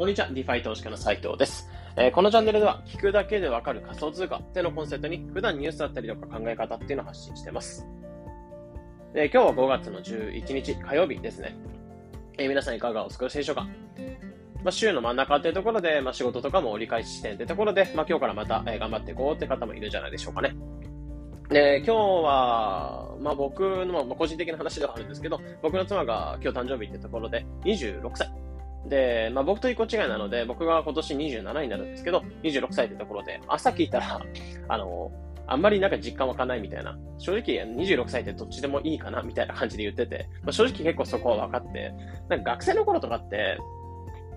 こんにちは、DeFi 投資家の斉藤です。えー、このチャンネルでは、聞くだけでわかる仮想通貨ってのコンセプトに、普段ニュースだったりとか考え方っていうのを発信してます。え、今日は5月の11日火曜日ですね。えー、皆さんいかがお過ごしでしょうか？まあ、週の真ん中っていうところで、まあ、仕事とかも折り返し地点ってところで、まあ、今日からまた、え、頑張っていこうって方もいるんじゃないでしょうかね。で、今日は、まあ僕の、ま、個人的な話ではあるんですけど、僕の妻が今日誕生日ってところで26歳。で、まあ僕と一個違いなので、僕が今年27になるんですけど、26歳ってところで、朝聞いたら、あの、あんまりなんか実感湧かないみたいな。正直26歳ってどっちでもいいかなみたいな感じで言ってて、まあ、正直結構そこは分かって、なんか学生の頃とかって、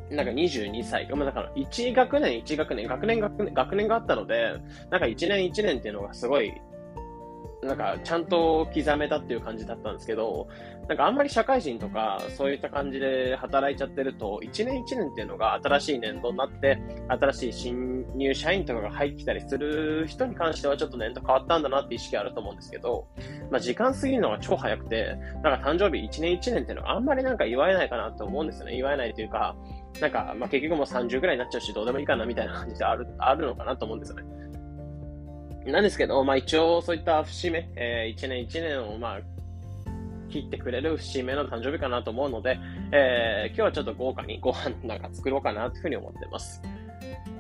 なんか22歳、まあ、だから1学年1学年、学年学年、学年があったので、なんか1年1年っていうのがすごいなんか、ちゃんと刻めたっていう感じだったんですけど、なんかあんまり社会人とか、そういった感じで働いちゃってると、1年1年っていうのが新しい年度になって、新しい新入社員とかが入ってきたりする人に関してはちょっと年度変わったんだなって意識あると思うんですけど、まあ時間過ぎるのが超早くて、なんか誕生日1年1年っていうのはあんまりなんか祝えないかなと思うんですよね。祝えないというか、なんか、まあ結局もう30ぐらいになっちゃうし、どうでもいいかなみたいな感じである、あるのかなと思うんですよね。なんですけど、まあ一応そういった節目、えー、1年1年をまあ切ってくれる節目の誕生日かなと思うので、えー、今日はちょっと豪華にご飯なんか作ろうかなというふうに思ってます。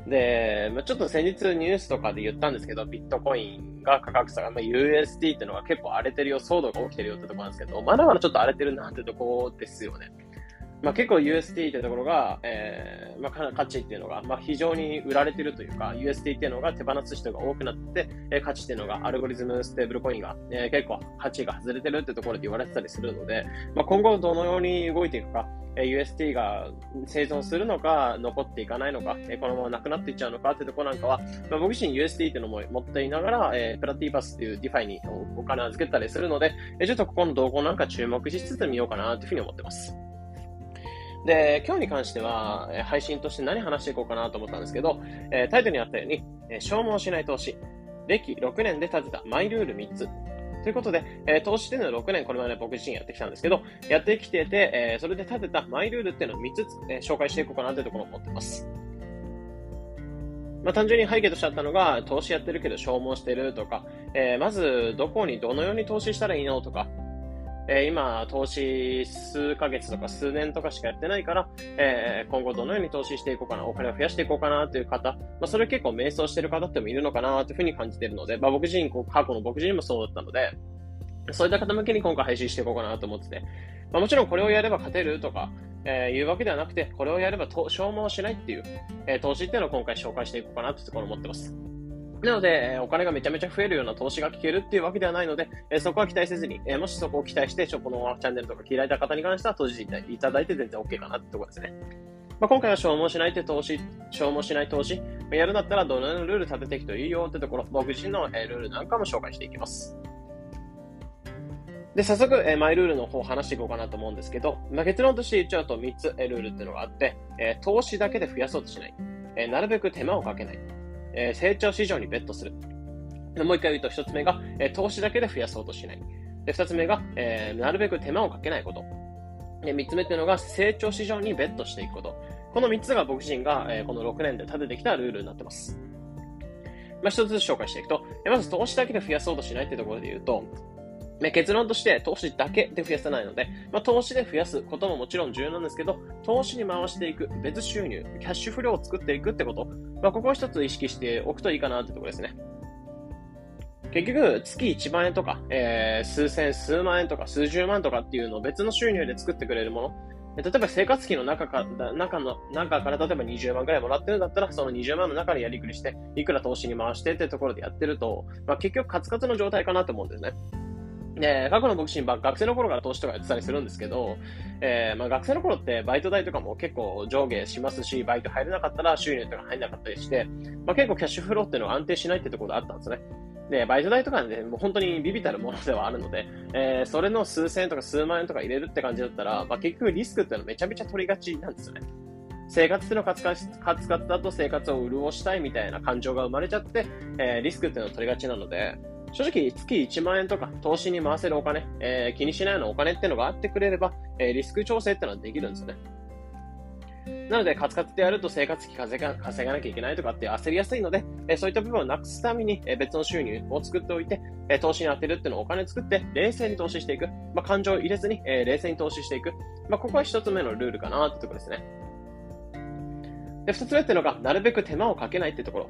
で、ま、ちょっと先日ニュースとかで言ったんですけど、ビットコインが価格差が、まあ、USD っていうのが結構荒れてるよ、騒動が起きてるよってとこなんですけど、まだまだちょっと荒れてるなってとこですよね。まあ、結構 UST というところが、えー、まあ、価値っていうのが、まあ、非常に売られてるというか、UST っていうのが手放す人が多くなって、えー、価値っていうのが、アルゴリズムステーブルコインが、えー、結構価値が外れてるってところで言われてたりするので、まあ、今後どのように動いていくか、え UST が生存するのか、残っていかないのか、えこのままなくなっていっちゃうのかってところなんかは、まあ、僕自身 UST っていうのも持っていながら、えー、 Platypus っていう DeFi にお金預けたりするので、えちょっとここの動向なんか注目しつつ見ようかなというふうに思ってます。で、今日に関しては、配信として何話していこうかなと思ったんですけど、えタイトルにあったように、え消耗しない投資、歴6年で立てたマイルール3つ。ということで、え投資っていうのは6年、これまで僕自身やってきたんですけど、やってきてて、えそれで立てたマイルールっていうのを3つ、え紹介していこうかなというところを思ってます。まあ、単純に背景としてあったのが、投資やってるけど消耗してるとか、えー、まずどこにどのように投資したらいいのとか、えー、今、投資数ヶ月とか数年とかしかやってないから、えー、今後どのように投資していこうかな、お金を増やしていこうかなという方、まあ、それ結構迷走してる方ってもいるのかなというふうに感じているので、まあ、僕自身、過去の僕自身もそうだったので、そういった方向けに今回配信していこうかなと思ってて、まあ、もちろんこれをやれば勝てるとか、えー、いうわけではなくて、これをやれば消耗しないっていう、えー、投資っていうのを今回紹介していこうかなというところを思ってます。なので、お金がめちゃめちゃ増えるような投資が聞けるっていうわけではないので、そこは期待せずに、もしそこを期待して、このチャンネルとか聞いた方に関しては閉じていただいて全然 OK かなってところですね。まあ、今回は消耗しないで投資、消耗しない投資、やるんだったらどのようなルール立てていくといいよってところ、僕自身のルールなんかも紹介していきます。で、早速、えマイルールの方を話していこうかなと思うんですけど、まあ、結論として言っちゃうと3つ、ルールっていうのがあって、え投資だけで増やそうとしない。えなるべく手間をかけない。えー、成長市場にベットする。もう一回言うと、一つ目が、えー、投資だけで増やそうとしない。で、二つ目が、えー、なるべく手間をかけないこと。で、三つ目っていうのが、成長市場にベットしていくこと。この三つが僕自身が、えー、この6年で立ててきたルールになってます。まあ、一つずつ紹介していくと、まず投資だけで増やそうとしないっていうところで言うと、結論として投資だけで増やせないので、まあ、投資で増やすことももちろん重要なんですけど、投資に回していく、別収入、キャッシュフローを作っていくってこと、まあ、ここを一つ意識しておくといいかなってところですね。結局、月1万円とか、えー、数千、数万円とか、数十万とかっていうのを別の収入で作ってくれるもの。例えば生活費の中か中の中から例えば20万くらいもらってるんだったら、その20万の中でやりくりして、いくら投資に回してってところでやってると、まあ、結局カツカツの状態かなと思うんですね。で、過去の僕自身は学生の頃から投資とかやってたりするんですけど、えー、まあ学生の頃ってバイト代とかも結構上下しますし、バイト入れなかったら収入とか入れなかったりして、まあ結構キャッシュフローっていうのが安定しないってところがあったんですね。で、バイト代とかね、もう本当にビビたるものではあるので、えー、それの数千円とか数万円とか入れるって感じだったら、まあ結局リスクっていうのはめちゃめちゃ取りがちなんですよね。生活っていうのカツカツカツカツだと生活を潤したいみたいな感情が生まれちゃって、えー、リスクっていうのを取りがちなので、正直月1万円とか投資に回せるお金、えー、気にしないようなお金っていうのがあってくれれば、えー、リスク調整っていうのはできるんですよね。なので、カツカツでやると生活費稼が稼がなきゃいけないとかって焦りやすいので、えそういった部分をなくすために、え別の収入を作っておいて、え投資に当てるっていうのをお金作って、冷静に投資していく。まあ、感情を入れずに、え冷静に投資していく。まあ、ここは一つ目のルールかなってところですね。で、二つ目っていうのが、なるべく手間をかけないってところ。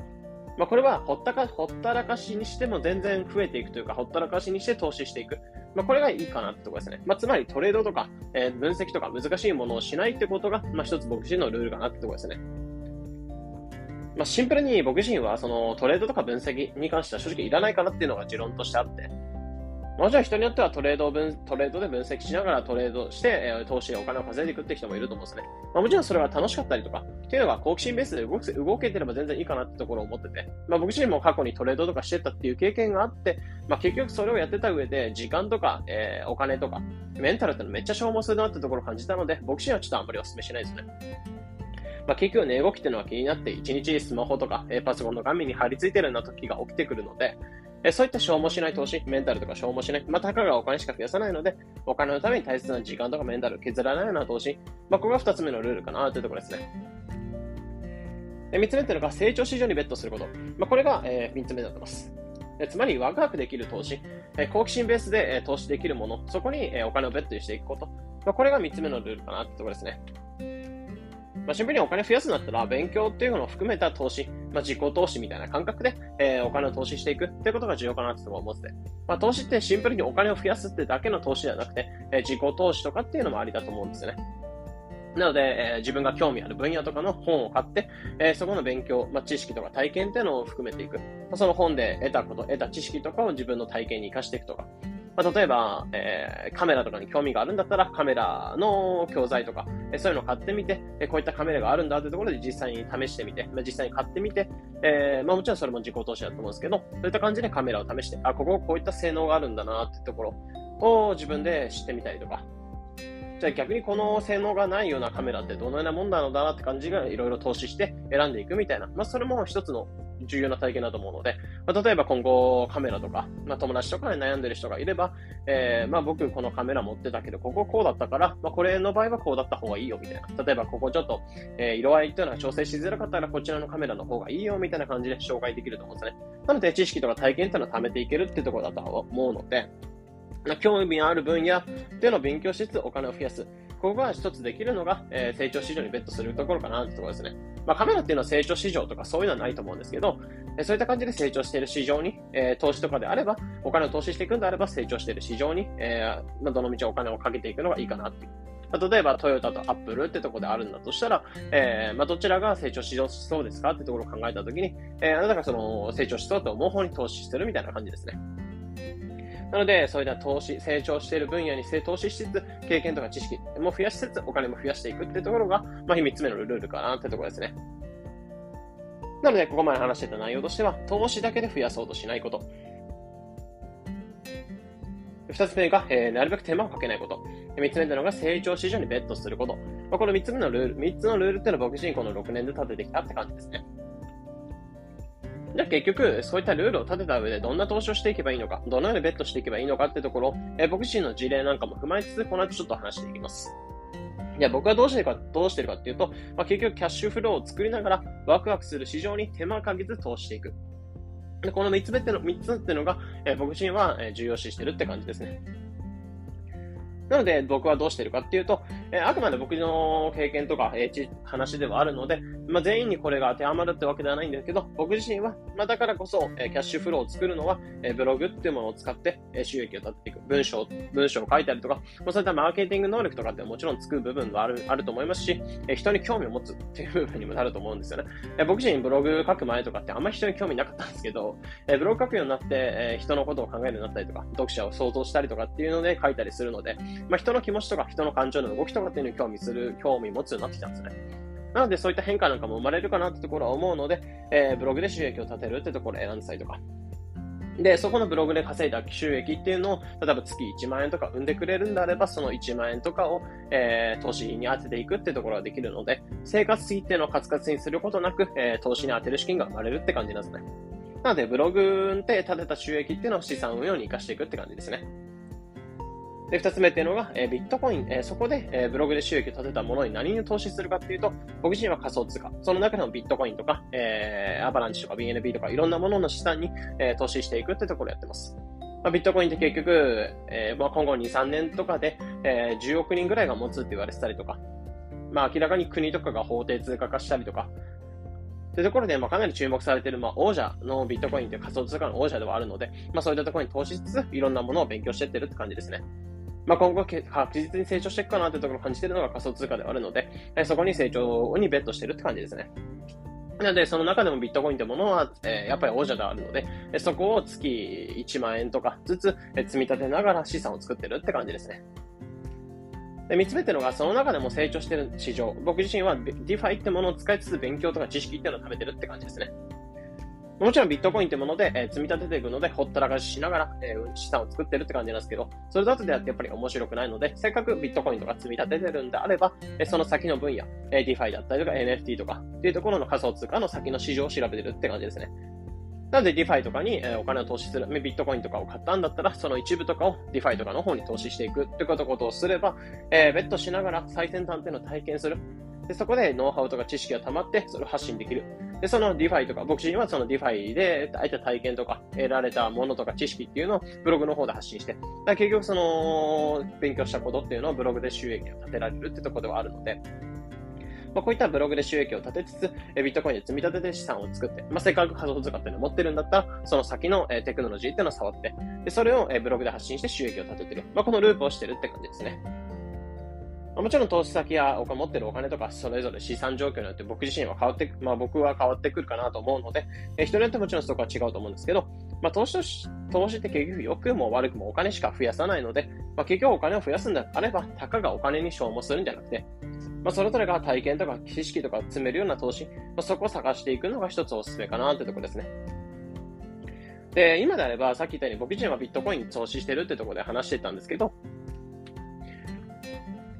まあ、これはほったか、ほったらかしにしても全然増えていくというか、ほったらかしにして投資していく。まあ、これがいいかなってところですね。まあ、つまりトレードとか、えー、分析とか難しいものをしないってことが、まあ、一つ僕自身のルールかなってところですね。まあ、シンプルに僕自身はそのトレードとか分析に関しては正直いらないかなっていうのが持論としてあって、もちろん人によってはトレードを分トレードで分析しながらトレードして、えー、投資でお金を稼いでいくって人もいると思うんですね。まあ、もちろんそれは楽しかったりとか、っていうのが好奇心ベースで動く動けてれば全然いいかなってところを思ってて、まあ、僕自身も過去にトレードとかしてたっていう経験があって、まあ、結局それをやってた上で、時間とか、えー、お金とか、メンタルってのめっちゃ消耗するなってところを感じたので、僕自身はちょっとあんまりお勧めしないですね。まあ、結局値動きっていうのは気になって、一日スマホとか、えー、パソコンの画面に貼り付いてるような時が起きてくるので、えそういった消耗しない投資、メンタルとか消耗しない、まあ、たかがお金しか増やさないので、お金のために大切な時間とかメンタルを削らないような投資、まあ、ここが二つ目のルールかなというところですね。で三つ目っていうのが成長市場にベットすること。まあ、これが、えー、三つ目になってます。つまり、ワクワクできる投資、え好奇心ベースで、え投資できるもの、そこに、えお金をベットしていくこと。まあ、これが三つ目のルールかなってところですね。まあ、シンプルにお金増やすんだったら、勉強っていうのを含めた投資、まあ、自己投資みたいな感覚で、えー、お金を投資していくっていうことが重要かなって思ってて。まあ、投資ってシンプルにお金を増やすってだけの投資ではなくて、えー、自己投資とかっていうのもありだと思うんですよね。なので、えー、自分が興味ある分野とかの本を買って、えー、そこの勉強、まあ、知識とか体験っていうのを含めていく。その本で得たこと、得た知識とかを自分の体験に活かしていくとか。まあ、例えば、えー、カメラとかに興味があるんだったら、カメラの教材とか、えー、そういうのを買ってみて、えー、こういったカメラがあるんだというところで実際に試してみて、まあ、実際に買ってみて、えー、まあ、もちろんそれも自己投資だと思うんですけど、そういった感じでカメラを試して、あ、こここういった性能があるんだなっていうところを自分で知ってみたりとか、じゃあ逆にこの性能がないようなカメラってどのようなもんなのだなって感じがいろいろ投資して選んでいくみたいな、まあ、それも一つの重要な体験だと思うので、まあ、例えば今後カメラとか、まあ、友達とかで悩んでる人がいれば、えー、まあ僕このカメラ持ってたけど、こここうだったから、まあこれの場合はこうだった方がいいよみたいな。例えばここちょっと、えー、色合いっていうのは調整しづらかったらこちらのカメラの方がいいよみたいな感じで紹介できると思うんですね。なので知識とか体験っていうのは貯めていけるっていうところだと思うので、興味ある分野っていうのを勉強しつつお金を増やす。ここが一つできるのが、えー、成長市場にベットするところかなってところですね。まあ、カメラっていうのは成長市場とかそういうのはないと思うんですけど、え、そういった感じで成長している市場に、えー、投資とかであれば、お金を投資していくんであれば、成長している市場に、えまあ、どのみちお金をかけていくのがいいかなっていう。例えば、トヨタとアップルってとこであるんだとしたら、えー、まあ、どちらが成長しそうですかってところを考えたときに、え、あなたがその成長しそうと思う方に投資してるみたいな感じですね。なので、そういった投資、成長している分野に投資しつつ、経験とか知識も増やしつつ、お金も増やしていくっていうところが、まあ、3つ目のルールかなってところですね。なので、ここまで話してた内容としては、投資だけで増やそうとしないこと。二つ目が、えー、なるべく手間をかけないこと。三つ目なのが、成長市場にベットすること。まあ、この三つ目のルール、三つのルールっていうのは僕自身この6年で立ててきたって感じですね。じゃあ結局、そういったルールを立てた上でどんな投資をしていけばいいのか、どのようにベットしていけばいいのかってところ、えー、僕自身の事例なんかも踏まえつつ、この後ちょっと話していきます。いや、僕はどうしてるか、どうしてるかっていうと、まあ、結局キャッシュフローを作りながら、ワクワクする市場に手間かけず投資していく。で、この3つ目っての、3つっていうのが、えー、僕自身は、重要視してるって感じですね。なので、僕はどうしてるかっていうと、えー、あくまで僕の経験とか、えー、話ではあるので、まあ、全員にこれが当てはまるってわけではないんだけど、僕自身は、まあ、だからこそ、え、キャッシュフローを作るのは、え、ブログっていうものを使って、え、収益を立てていく。文章、文章を書いたりとか、まあ、そういったマーケティング能力とかってもちろんつく部分はある、あると思いますし、え、人に興味を持つっていう部分にもなると思うんですよね。え、僕自身ブログ書く前とかってあんまり人に興味なかったんですけど、え、ブログ書くようになって、え、人のことを考えるようになったりとか、読者を想像したりとかっていうので書いたりするので、まあ、人の気持ちとか人の感情の動きとかっていうのに興味する、興味持つようになってきたんですね。なので、そういった変化なんかも生まれるかなってところは思うので、えー、ブログで収益を立てるってところを選んでたりとか。で、そこのブログで稼いだ収益っていうのを、例えば月1万円とか生んでくれるんであれば、その1万円とかを、えー、投資に当てていくってところができるので、生活費っていうのをカツカツにすることなく、えー、投資に当てる資金が生まれるって感じなんですね。なので、ブログで立てた収益っていうのを資産運用に活かしていくって感じですね。で、二つ目っていうのが、えー、ビットコイン、えー、そこで、えー、ブログで収益を立てたものに何に投資するかっていうと、僕自身は仮想通貨、その中でもビットコインとか、えー、アバランチとか BNB とかいろんなものの資産に、えー、投資していくってところをやってます。まあ、ビットコインって結局、えーまあ、今後2、3年とかで、えー、10億人ぐらいが持つって言われてたりとか、まあ、明らかに国とかが法定通貨化したりとか、というところで、まあ、かなり注目されている、まあ、王者のビットコインという仮想通貨の王者ではあるので、まあ、そういったところに投資しつつ、いろんなものを勉強していってるって感じですね。まあ、今後確実に成長していくかなというところを感じているのが仮想通貨ではあるので、えそこに成長にベットしてるって感じですね。なので、その中でもビットコインというものは、え、やっぱり王者であるので、えそこを月1万円とかずつ、え積み立てながら資産を作ってるって感じですね。で、三つ目っていうのが、その中でも成長してる市場。僕自身は DeFi ってものを使いつつ勉強とか知識っていうのを貯めてるって感じですね。もちろんビットコインってもので、えー、積み立てていくので、ほったらかししながら、えー、資産を作ってるって感じなんですけど、それだとでやってやっぱり面白くないので、せっかくビットコインとか積み立ててるんであれば、えー、その先の分野、えー、DeFi だったりとか NFT とかっていうところの仮想通貨の先の市場を調べてるって感じですね。なので DeFi とかに、お金を投資する、ビットコインとかを買ったんだったら、その一部とかを DeFi とかの方に投資していくってことをすれば、えー、ベットしながら最先端っていうのを体験する。で、そこでノウハウとか知識が溜まって、それを発信できる。で、その DeFi とか、僕自身はその DeFi で、あえて体験とか、得られたものとか知識っていうのをブログの方で発信して、だ結局その、勉強したことっていうのをブログで収益を立てられるってとこではあるので、まあ、こういったブログで収益を立てつつ、ビットコインで積み立てて資産を作って、まあ、せっかく仮想通貨っていうのを持ってるんだったら、その先のテクノロジーっていうのを触って、でそれをブログで発信して収益を立ててる。まあ、このループをしてるって感じですね。もちろん投資先やお金持ってるお金とか、それぞれ資産状況によって僕自身は変わって、まあ僕は変わってくるかなと思うので、え人によってもちろんそこは違うと思うんですけど、まあ投資とし、投資って結局良くも悪くもお金しか増やさないので、まあ結局お金を増やすんであれば、たかがお金に消耗するんじゃなくて、まあそれぞれが体験とか知識とか積めるような投資、まあ、そこを探していくのが一つおすすめかなってところですね。で、今であれば、さっき言ったように僕自身はビットコイン投資してるってところで話してたんですけど、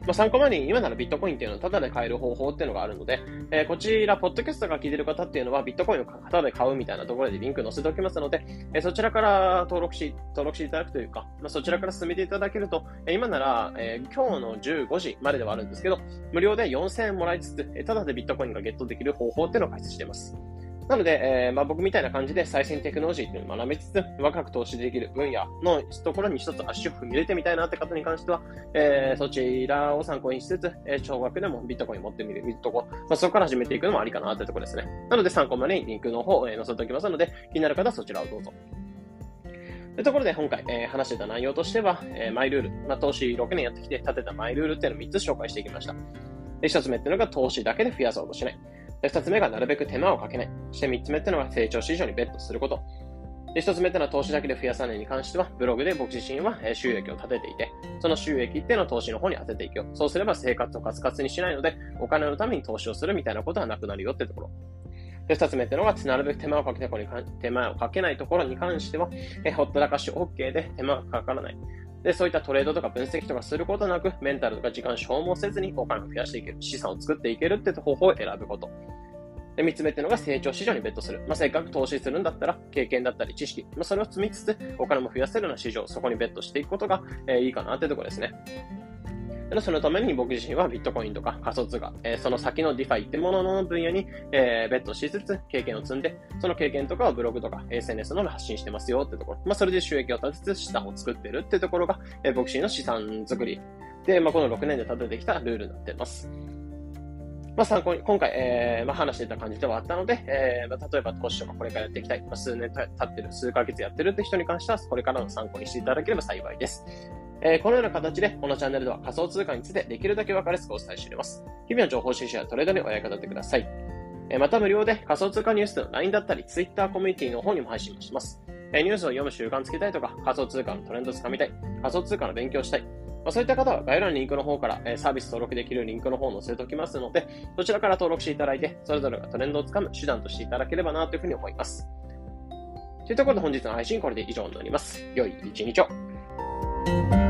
まあ、参考までに今ならビットコインっていうのをタダで買える方法っていうのがあるので、えー、こちら、ポッドキャストが聞いてる方っていうのはビットコインをタダで買うみたいなところでリンク載せておきますので、えー、そちらから登録し、登録していただくというか、まあ、そちらから進めていただけると、え、今なら、え、今日の15時までではあるんですけど、無料で4000円もらいつつ、えー、タダでビットコインがゲットできる方法っていうのを解説しています。なので、えーまあ、僕みたいな感じで最新テクノロジーっていうのを学びつつ、若く投資できる分野のところに一つ足を踏み入れてみたいなって方に関しては、えー、そちらを参考にしつつ、えー、少額でもビットコイン持ってみるとこ、まあ、そこから始めていくのもありかなってところですね。なので参考までにリンクの方を、載せておきますので、気になる方はそちらをどうぞ。というところで今回、えー、話してた内容としては、えー、マイルール、まあ、投資6年やってきて立てたマイルールっていうのを3つ紹介していきました。1つ目っていうのが投資だけで増やそうとしない。で、二つ目がなるべく手間をかけない。そして三つ目ってのが成長市場にベットすること。で、一つ目ってのは投資だけで増やさないに関しては、ブログで僕自身は収益を立てていて、その収益っていうのを投資の方に当てていくよ。そうすれば生活をカツカツにしないので、お金のために投資をするみたいなことはなくなるよってところ。で、二つ目ってのが、なるべく手間をかけないところに手間をかけないところに関しては、ほったらかし OK で手間がかからない。で、そういったトレードとか分析とかすることなく、メンタルとか時間消耗せずにお金を増やしていける、資産を作っていけるって方法を選ぶこと。で、三つ目っていうのが成長市場にベットする。まあ、せっかく投資するんだったら、経験だったり知識、まあ、それを積みつつ、お金も増やせるような市場、そこにベットしていくことが、えー、いいかなってところですね。でそのために僕自身はビットコインとか仮想通貨、えー、その先の DeFi ってものの分野に、えー、ベットしつつ経験を積んで、その経験とかをブログとか SNS の発信してますよってところ。まあ、それで収益を立てつつ資産を作ってるってところが、えー、僕自身の資産作りで、まあ、この6年で立ててきたルールになってます。まあ、参考に、今回、えー、まあ、話してた感じではあったので、えー、まあ、例えば投資とかこれからやっていきたい、まあ、数年経ってる、数ヶ月やってるって人に関しては、これからの参考にしていただければ幸いです。えー、このような形で、このチャンネルでは仮想通貨についてできるだけ分かりやすくお伝えしています。日々の情報収集やトレードにお役立てください。えー、また無料で仮想通貨ニュースの LINE だったり、Twitter コミュニティの方にも配信します。え、ニュースを読む習慣つけたいとか、仮想通貨のトレンドをつかみたい、仮想通貨の勉強したい、まあ、そういった方は概要欄のリンクの方から、えサービス登録できるリンクの方を載せておきますので、そちらから登録していただいて、それぞれがトレンドをつかむ手段としていただければなというふうに思います。というところで本日の配信これで以上になります。良い一日を。